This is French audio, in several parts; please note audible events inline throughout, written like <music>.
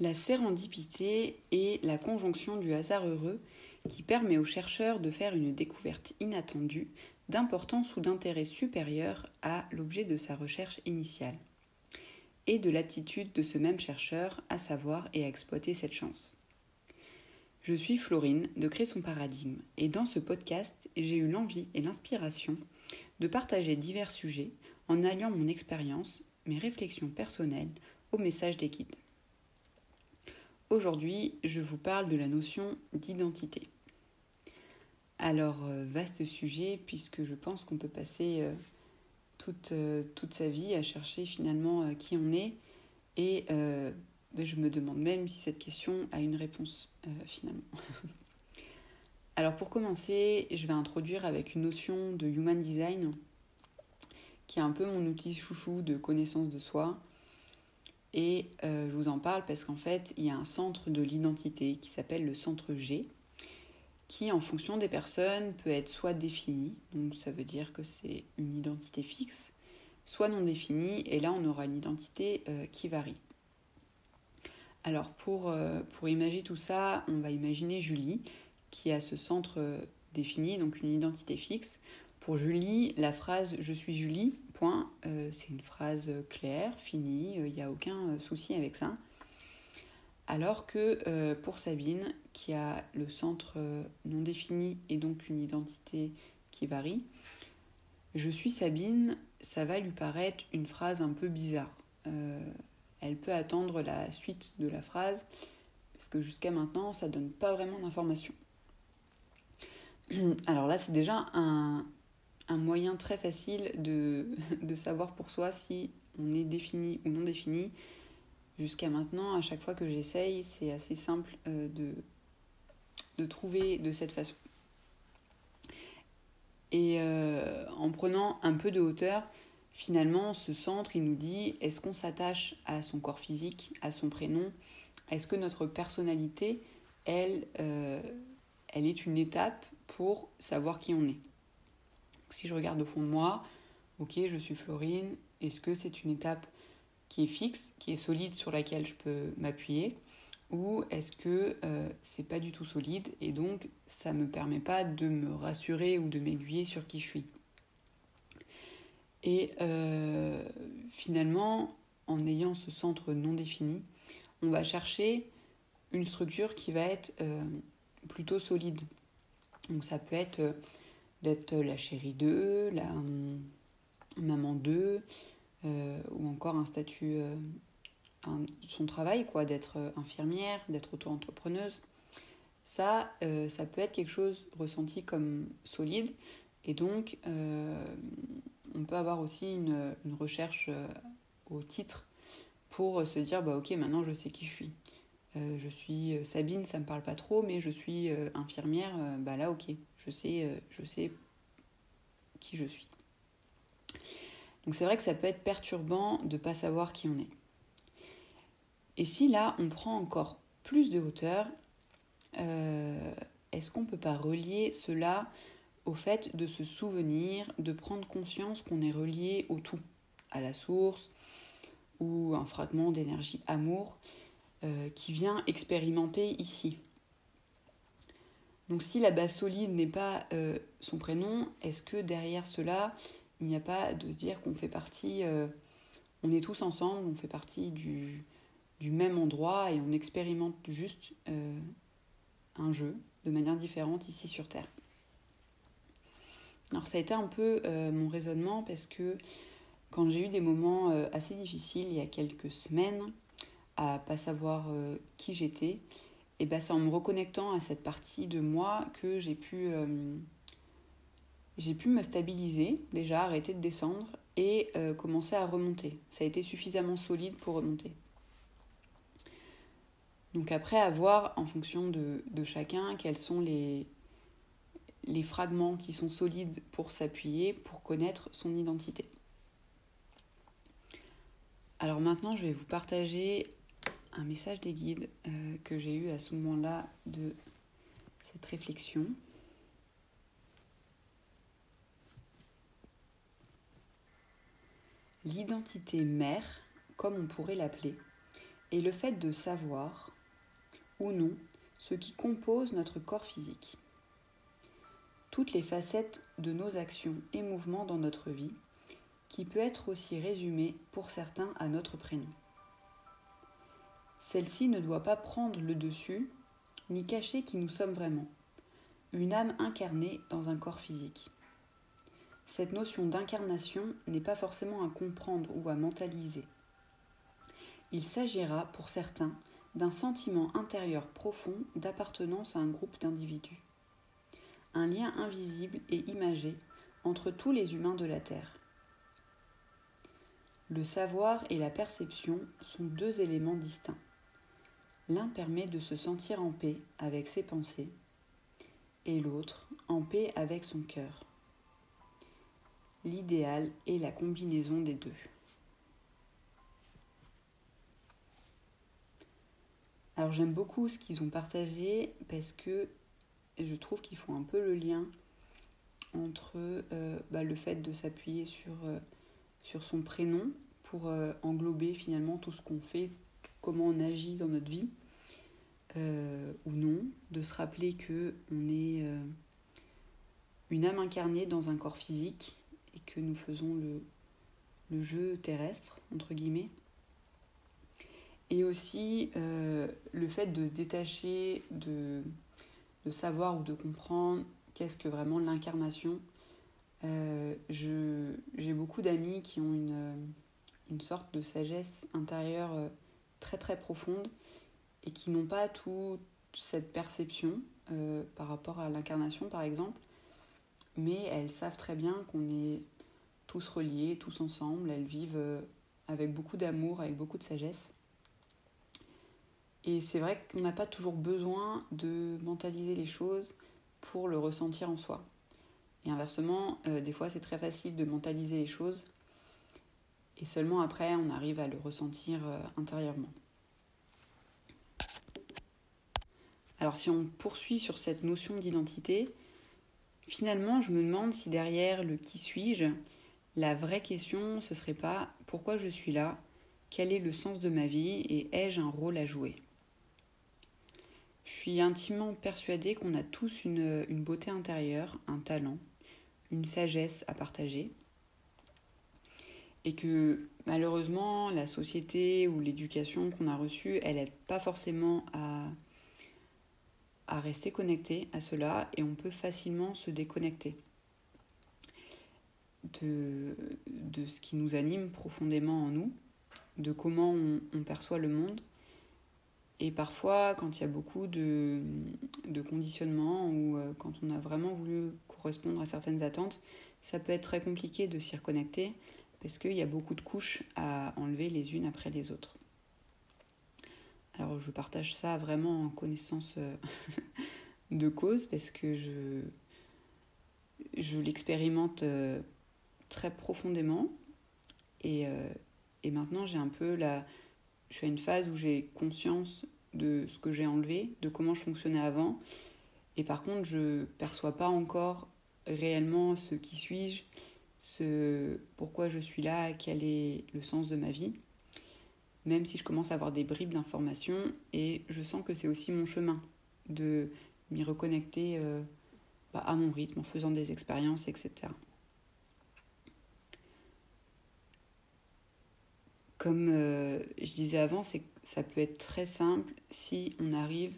La sérendipité est la conjonction du hasard heureux qui permet aux chercheurs de faire une découverte inattendue, d'importance ou d'intérêt supérieur à l'objet de sa recherche initiale, et de l'aptitude de ce même chercheur à savoir et à exploiter cette chance. Je suis Florine de Créer son paradigme, et dans ce podcast, j'ai eu l'envie et l'inspiration de partager divers sujets en alliant mon expérience, mes réflexions personnelles au message des guides. Aujourd'hui, je vous parle de la notion d'identité. Alors, euh, vaste sujet, puisque je pense qu'on peut passer euh, toute, euh, toute, sa vie à chercher finalement qui on est. Et ben, je me demande même si cette question a une réponse finalement. <laughs> Alors, pour commencer, je vais introduire avec une notion de human design, qui est un peu mon outil chouchou de connaissance de soi et euh, je vous en parle parce qu'en fait, il y a un centre de l'identité qui s'appelle le centre G, qui en fonction des personnes peut être soit défini, donc ça veut dire que c'est une identité fixe, soit non définie, et là on aura une identité euh, qui varie. Alors pour, euh, pour imaginer tout ça, on va imaginer Julie, qui a ce centre défini, donc une identité fixe. Pour Julie, la phrase Je suis Julie euh, c'est une phrase claire, finie, il euh, n'y a aucun euh, souci avec ça. Alors que pour Sabine, qui a le centre non défini et donc une identité qui varie, je suis Sabine, ça va lui paraître une phrase un peu bizarre. elle peut attendre la suite de la phrase, parce que jusqu'à maintenant, ça donne pas vraiment d'informations. <clears throat> Alors là, c'est déjà un, un moyen très facile de, <laughs> de, savoir pour soi si on est défini ou non défini. Jusqu'à maintenant, à chaque fois que j'essaye, c'est assez simple euh, de, de trouver de cette façon. Et euh, en prenant un peu de hauteur, finalement, ce centre, il nous dit est-ce qu'on s'attache à son corps physique, à son prénom? Est-ce que notre personnalité, elle, euh, elle est une étape pour savoir qui on est? Si je regarde au fond de moi, ok, je suis Florine, est-ce que c'est une étape qui est fixe, qui est solide sur laquelle je peux m'appuyer ou est-ce que euh, c'est pas du tout solide et donc ça me permet pas de me rassurer ou de m'aiguiller sur qui je suis? Et euh, finalement, en ayant ce centre non défini, on va chercher une structure qui va être euh, plutôt solide. Donc ça peut être d'être la chérie d'eux, la maman d'eux, euh, ou encore un statut, euh, son travail, quoi, d'être infirmière, d'être auto-entrepreneuse. Ça, euh, ça peut être quelque chose ressenti comme solide, et donc on peut avoir aussi une, une recherche au titre pour se dire, bah ok, maintenant je sais qui je suis. je suis Sabine, ça me parle pas trop, mais je suis infirmière, bah là ok, je sais, euh, je sais qui je suis. Donc c'est vrai que ça peut être perturbant de ne pas savoir qui on est. Et si là, on prend encore plus de hauteur, euh, est-ce qu'on ne peut pas relier cela au fait de se souvenir, de prendre conscience qu'on est relié au tout, à la source ou un fragment d'énergie amour euh, qui vient expérimenter ici? Donc si la base solide n'est pas euh, son prénom, est-ce que derrière cela, il n'y a pas de se dire qu'on fait partie, euh, on est tous ensemble, on fait partie du, même endroit et on expérimente juste euh, un jeu de manière différente ici sur Terre? Alors ça a été un peu mon raisonnement parce que quand j'ai eu des moments assez difficiles il y a quelques semaines à pas savoir qui j'étais, et ben c'est en me reconnectant à cette partie de moi que j'ai pu, euh, j'ai pu me stabiliser, déjà arrêter de descendre et euh, commencer à remonter. Ça a été suffisamment solide pour remonter. Donc après, à voir en fonction de, de chacun quels sont les, les fragments qui sont solides pour s'appuyer, pour connaître son identité. Alors maintenant, je vais vous partager un message des guides euh, que j'ai eu à ce moment-là de cette réflexion. L'identité mère, comme on pourrait l'appeler, est le fait de savoir, ou non, ce qui compose notre corps physique. Toutes les facettes de nos actions et mouvements dans notre vie, qui peut être aussi résumée pour certains à notre prénom. Celle-ci ne doit pas prendre le dessus, ni cacher qui nous sommes vraiment. Une âme incarnée dans un corps physique. Cette notion d'incarnation n'est pas forcément à comprendre ou à mentaliser. Il s'agira pour certains d'un sentiment intérieur profond d'appartenance à un groupe d'individus. Un lien invisible et imagé entre tous les humains de la Terre. Le savoir et la perception sont deux éléments distincts. L'un permet de se sentir en paix avec ses pensées et l'autre en paix avec son cœur. L'idéal est la combinaison des deux. Alors j'aime beaucoup ce qu'ils ont partagé parce que je trouve qu'ils font un peu le lien entre euh, bah, le fait de s'appuyer sur, euh, son prénom pour euh, englober finalement tout ce qu'on fait, comment on agit dans notre vie, ou non, de se rappeler que on est une âme incarnée dans un corps physique et que nous faisons le, jeu terrestre, entre guillemets. Et aussi euh, le fait de se détacher, de, savoir ou de comprendre qu'est-ce que vraiment l'incarnation. Euh, J'ai beaucoup d'amis qui ont une, sorte de sagesse intérieure euh, très très profonde et qui n'ont pas toute cette perception euh, par rapport à l'incarnation par exemple, mais elles savent très bien qu'on est tous reliés, tous ensemble, elles vivent avec beaucoup d'amour, avec beaucoup de sagesse. Et c'est vrai qu'on n'a pas toujours besoin de mentaliser les choses pour le ressentir en soi. Et inversement, euh, des fois c'est très facile de mentaliser les choses et seulement après on arrive à le ressentir euh, intérieurement. Alors si on poursuit sur cette notion d'identité, finalement je me demande si derrière le qui suis-je, la vraie question ce serait pas pourquoi je suis là, quel est le sens de ma vie et ai-je un rôle à jouer? Je suis intimement persuadée qu'on a tous une, beauté intérieure, un talent, une sagesse à partager. Et que malheureusement, la société ou l'éducation qu'on a reçue, elle n'aide pas forcément à, à rester connecté à cela et on peut facilement se déconnecter de, de ce qui nous anime profondément en nous, de comment on perçoit le monde. Et parfois, quand il y a beaucoup de, de conditionnement ou euh, quand on a vraiment voulu correspondre à certaines attentes, ça peut être très compliqué de s'y reconnecter parce qu'il y a beaucoup de couches à enlever les unes après les autres. Alors je partage ça vraiment en connaissance euh, <laughs> de cause parce que je, l'expérimente euh, très profondément et, et maintenant j'ai un peu la, je suis à une phase où j'ai conscience de ce que j'ai enlevé, de comment je fonctionnais avant. Et par contre, je perçois pas encore réellement ce qui suis-je, ce pourquoi je suis là, quel est le sens de ma vie. Même si je commence à avoir des bribes d'informations et je sens que c'est aussi mon chemin de m'y reconnecter euh, bah, à mon rythme en faisant des expériences, etc. Comme euh, je disais avant, c'est ça peut être très simple si on arrive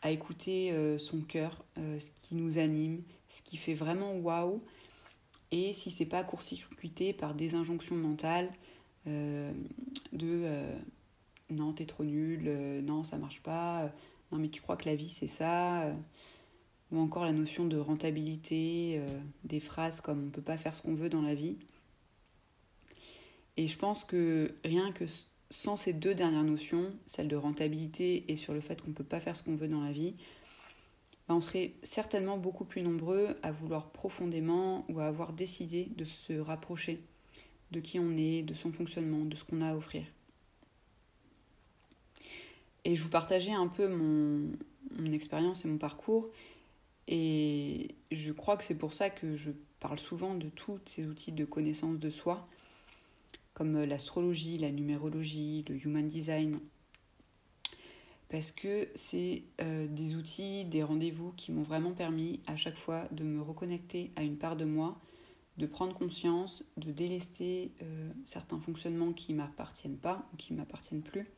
à écouter euh, son cœur, ce qui nous anime, ce qui fait vraiment waouh, et si c'est pas court-circuité par des injonctions mentales de non t'es trop nul, non ça marche pas, non mais tu crois que la vie c'est ça, ou encore la notion de rentabilité, des phrases comme on peut pas faire ce qu'on veut dans la vie. Et je pense que rien que sans ces deux dernières notions, celle de rentabilité et sur le fait qu'on peut pas faire ce qu'on veut dans la vie, bah, on serait certainement beaucoup plus nombreux à vouloir profondément ou à avoir décidé de se rapprocher de qui on est, de son fonctionnement, de ce qu'on a à offrir. Et je vous partageais un peu mon, expérience et mon parcours. Et je crois que c'est pour ça que je parle souvent de tous ces outils de connaissance de soi comme euh, l'astrologie, la numérologie, le human design, parce que c'est des outils, des rendez-vous qui m'ont vraiment permis à chaque fois de me reconnecter à une part de moi, de prendre conscience, de délester certains fonctionnements qui ne m'appartiennent pas ou qui ne m'appartiennent plus.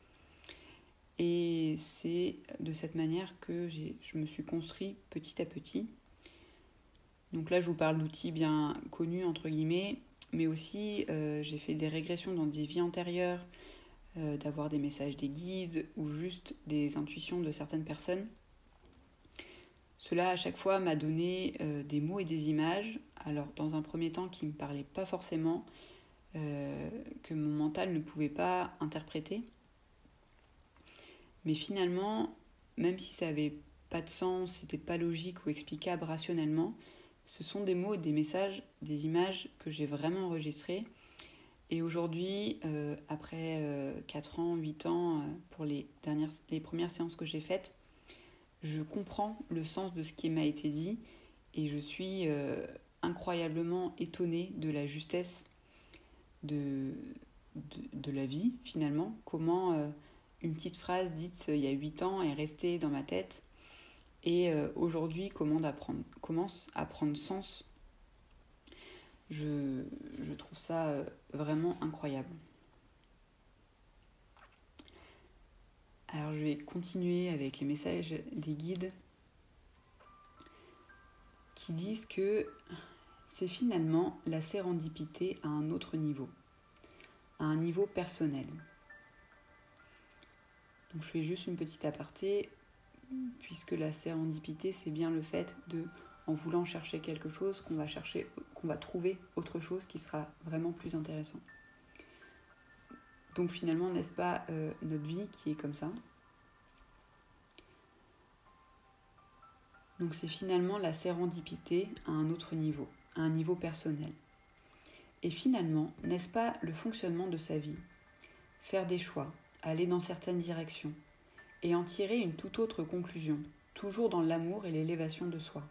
Et c'est de cette manière que je me suis construit petit à petit. Donc là, je vous parle d'outils bien connus, entre guillemets, mais aussi euh, j'ai fait des régressions dans des vies antérieures, euh, d'avoir des messages des guides ou juste des intuitions de certaines personnes. Cela à chaque fois m'a donné euh, des mots et des images, alors dans un premier temps qui ne me parlaient pas forcément, que mon mental ne pouvait pas interpréter. Mais finalement, même si ça n'avait pas de sens, c'était pas logique ou explicable rationnellement, ce sont des mots, des messages, des images que j'ai vraiment enregistrées. Et aujourd'hui, euh, après 4 euh, ans, 8 ans, euh, pour les, dernières, les premières séances que j'ai faites, je comprends le sens de ce qui m'a été dit et je suis incroyablement étonnée de la justesse de, de, la vie finalement. Comment une petite phrase dite il y a 8 ans est restée dans ma tête et aujourd'hui commence à prendre sens. Je, trouve ça euh, vraiment incroyable. Alors je vais continuer avec les messages des guides qui disent que c'est finalement la sérendipité à un autre niveau, à un niveau personnel. Donc je fais juste une petite aparté puisque la sérendipité, c'est bien le fait de, en voulant chercher quelque chose, qu'on va chercher, qu'on va trouver autre chose qui sera vraiment plus intéressant. Donc finalement, n'est-ce pas euh, notre vie qui est comme ça? Donc c'est finalement la sérendipité à un autre niveau, à un niveau personnel. Et finalement, n'est-ce pas le fonctionnement de sa vie? Faire des choix, aller dans certaines directions, et en tirer une toute autre conclusion, toujours dans l'amour et l'élévation de soi.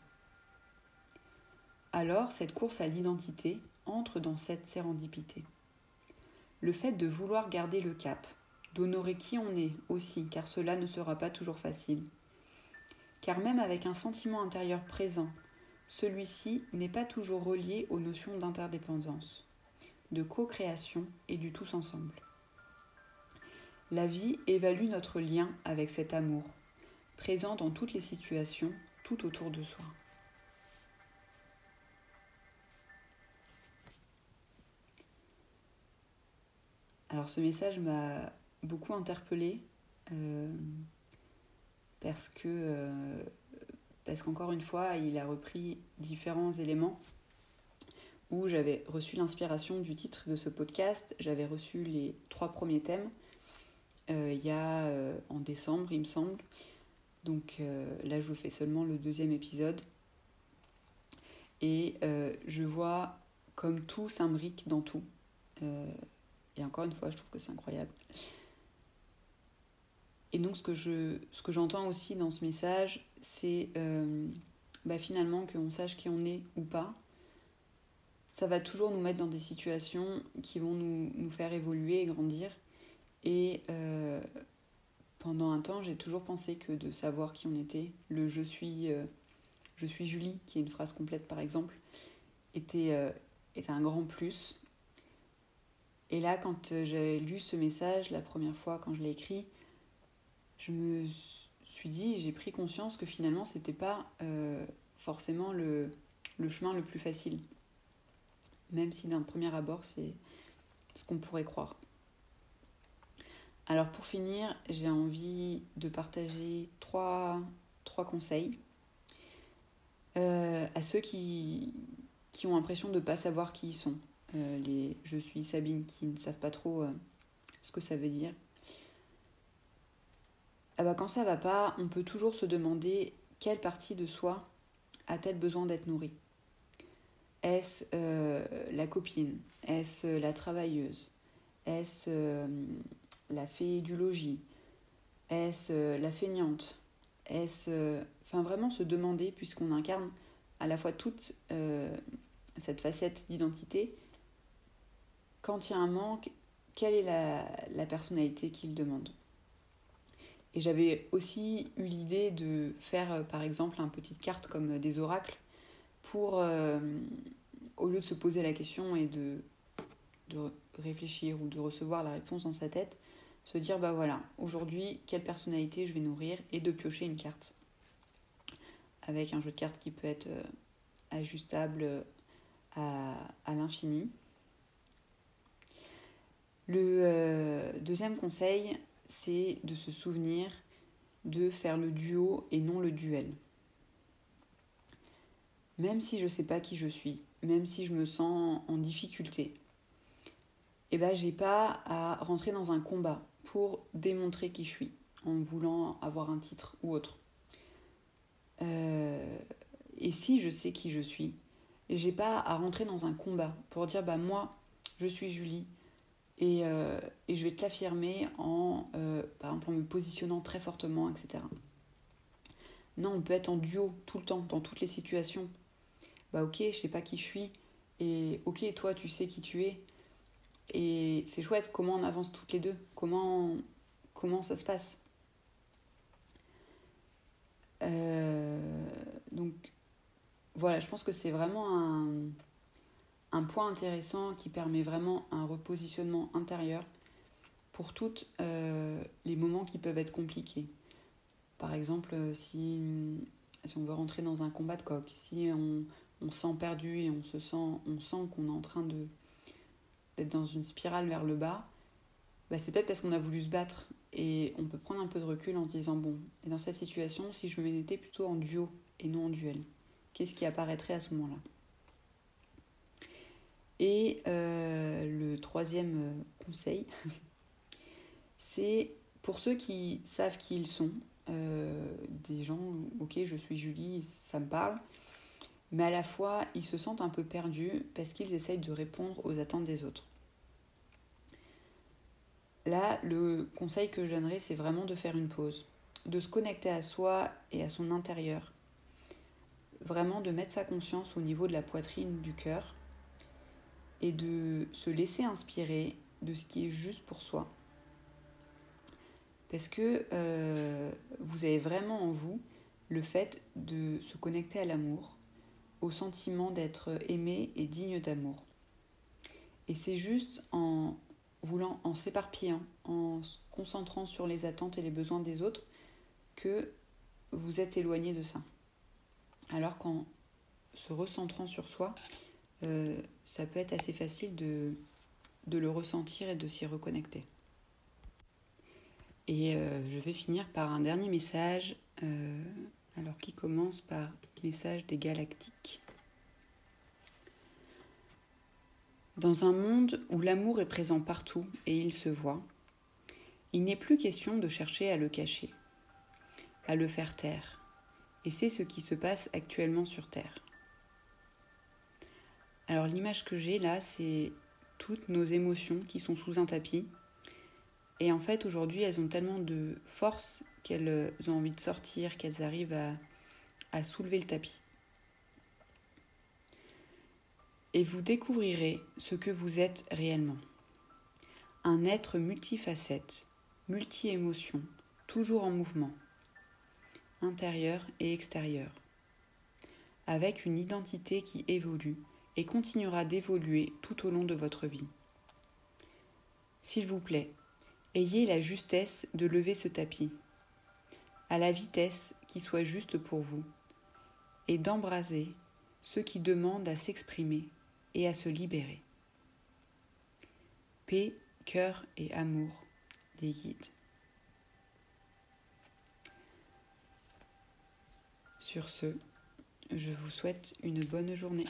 Alors cette course à l'identité entre dans cette sérendipité. Le fait de vouloir garder le cap, d'honorer qui on est aussi, car cela ne sera pas toujours facile. Car même avec un sentiment intérieur présent, celui-ci n'est pas toujours relié aux notions d'interdépendance, de co-création et du tous ensemble. La vie évalue notre lien avec cet amour, présent dans toutes les situations, tout autour de soi. Alors ce message m'a beaucoup interpellée euh, parce que euh, parce qu'encore une fois il a repris différents éléments où j'avais reçu l'inspiration du titre de ce podcast, j'avais reçu les trois premiers thèmes euh, il y a en décembre, il me semble. Donc là, je vous fais seulement le deuxième épisode. Et je vois comme tout s'imbrique dans tout. Et encore une fois, je trouve que c'est incroyable. Et donc, ce que, je, ce j'entends aussi dans ce message, c'est bah, finalement qu'on sache qui on est ou pas. Ça va toujours nous mettre dans des situations qui vont nous, nous faire évoluer et grandir. Et euh, pendant un temps, j'ai toujours pensé que de savoir qui on était, le je suis, euh, je suis Julie, qui est une phrase complète par exemple, était, euh, était un grand plus. Et là, quand j'ai lu ce message la première fois, quand je l'ai écrit, je me suis dit, j'ai pris conscience que finalement, c'était pas forcément le, le chemin le plus facile. Même si d'un premier abord, c'est ce qu'on pourrait croire. Alors pour finir, j'ai envie de partager trois, trois conseils euh, à ceux qui, qui ont l'impression de ne pas savoir qui ils sont. Euh, les je suis Sabine qui ne savent pas trop euh, ce que ça veut dire. Ah bah quand ça va pas, on peut toujours se demander quelle partie de soi a-t-elle besoin d'être nourrie? Est-ce la copine? Est-ce la travailleuse? Est-ce la fée du logis? Est-ce euh, la feignante? Est-ce. Euh, enfin, vraiment se demander, puisqu'on incarne à la fois toute euh, cette facette d'identité, quand il y a un manque, quelle est la, personnalité qu'il demande Et j'avais aussi eu l'idée de faire par exemple un petite carte comme des oracles pour, au lieu de se poser la question et de, réfléchir ou de recevoir la réponse dans sa tête, se dire bah voilà, aujourd'hui, quelle personnalité je vais nourrir et de piocher une carte. Avec un jeu de cartes qui peut être euh, ajustable euh, à l'infini. Le euh, deuxième conseil, c'est de se souvenir de faire le duo et non le duel. Même si je ne sais pas qui je suis, même si je me sens en difficulté, eh ben, j'ai pas à rentrer dans un combat pour démontrer qui je suis en voulant avoir un titre ou autre. Euh, et si je sais qui je suis, j'ai pas à rentrer dans un combat pour dire bah moi je suis Julie et, euh, et je vais te l'affirmer en euh, par exemple me positionnant très fortement etc. Non, on peut être en duo tout le temps dans toutes les situations. Bah ok, je sais pas qui je suis et ok toi tu sais qui tu es et c'est chouette comment on avance toutes les deux, comment, ça se passe. Euh, donc voilà, je pense que c'est vraiment un, point intéressant qui permet vraiment un repositionnement intérieur pour tous euh, les moments qui peuvent être compliqués. Par exemple, si, si on veut rentrer dans un combat de coq, si on, on se sent perdu et on se sent, on sent qu'on est en train de d'être dans une spirale vers le bas, bah, c'est peut-être parce qu'on a voulu se battre. Et on peut prendre un peu de recul en se disant, bon, et dans cette situation, si je me mettais plutôt en duo et non en duel, qu'est-ce qui apparaîtrait à ce moment-là? Et euh, le troisième euh, conseil, <laughs> c'est pour ceux qui savent qui ils sont, euh, des gens, ok, je suis Julie, ça me parle, mais à la fois ils se sentent un peu perdus parce qu'ils essayent de répondre aux attentes des autres. Là, le conseil que je donnerais, c'est vraiment de faire une pause, de se connecter à soi et à son intérieur, vraiment de mettre sa conscience au niveau de la poitrine, du cœur, et de se laisser inspirer de ce qui est juste pour soi. Parce que euh, vous avez vraiment en vous le fait de se connecter à l'amour, au sentiment d'être aimé et digne d'amour. Et c'est juste en voulant, en s'éparpillant, en se concentrant sur les attentes et les besoins des autres, que vous êtes éloigné de ça. Alors qu'en se recentrant sur soi, euh, ça peut être assez facile de, le ressentir et de s'y reconnecter. Et euh, je vais finir par un dernier message euh, alors qui commence par message des galactiques. Dans un monde où l'amour est présent partout et il se voit, il n'est plus question de chercher à le cacher, à le faire taire. Et c'est ce qui se passe actuellement sur Terre. Alors l'image que j'ai là, c'est toutes nos émotions qui sont sous un tapis. Et en fait, aujourd'hui, elles ont tellement de force qu'elles euh, ont envie de sortir, qu'elles arrivent à, soulever le tapis. Et vous découvrirez ce que vous êtes réellement. Un être multifacette, multi-émotion, toujours en mouvement, intérieur et extérieur, avec une identité qui évolue et continuera d'évoluer tout au long de votre vie. S'il vous plaît, ayez la justesse de lever ce tapis à la vitesse qui soit juste pour vous, et d'embraser ceux qui demandent à s'exprimer et à se libérer. Paix, cœur et amour les guident. Sur ce, je vous souhaite une bonne journée.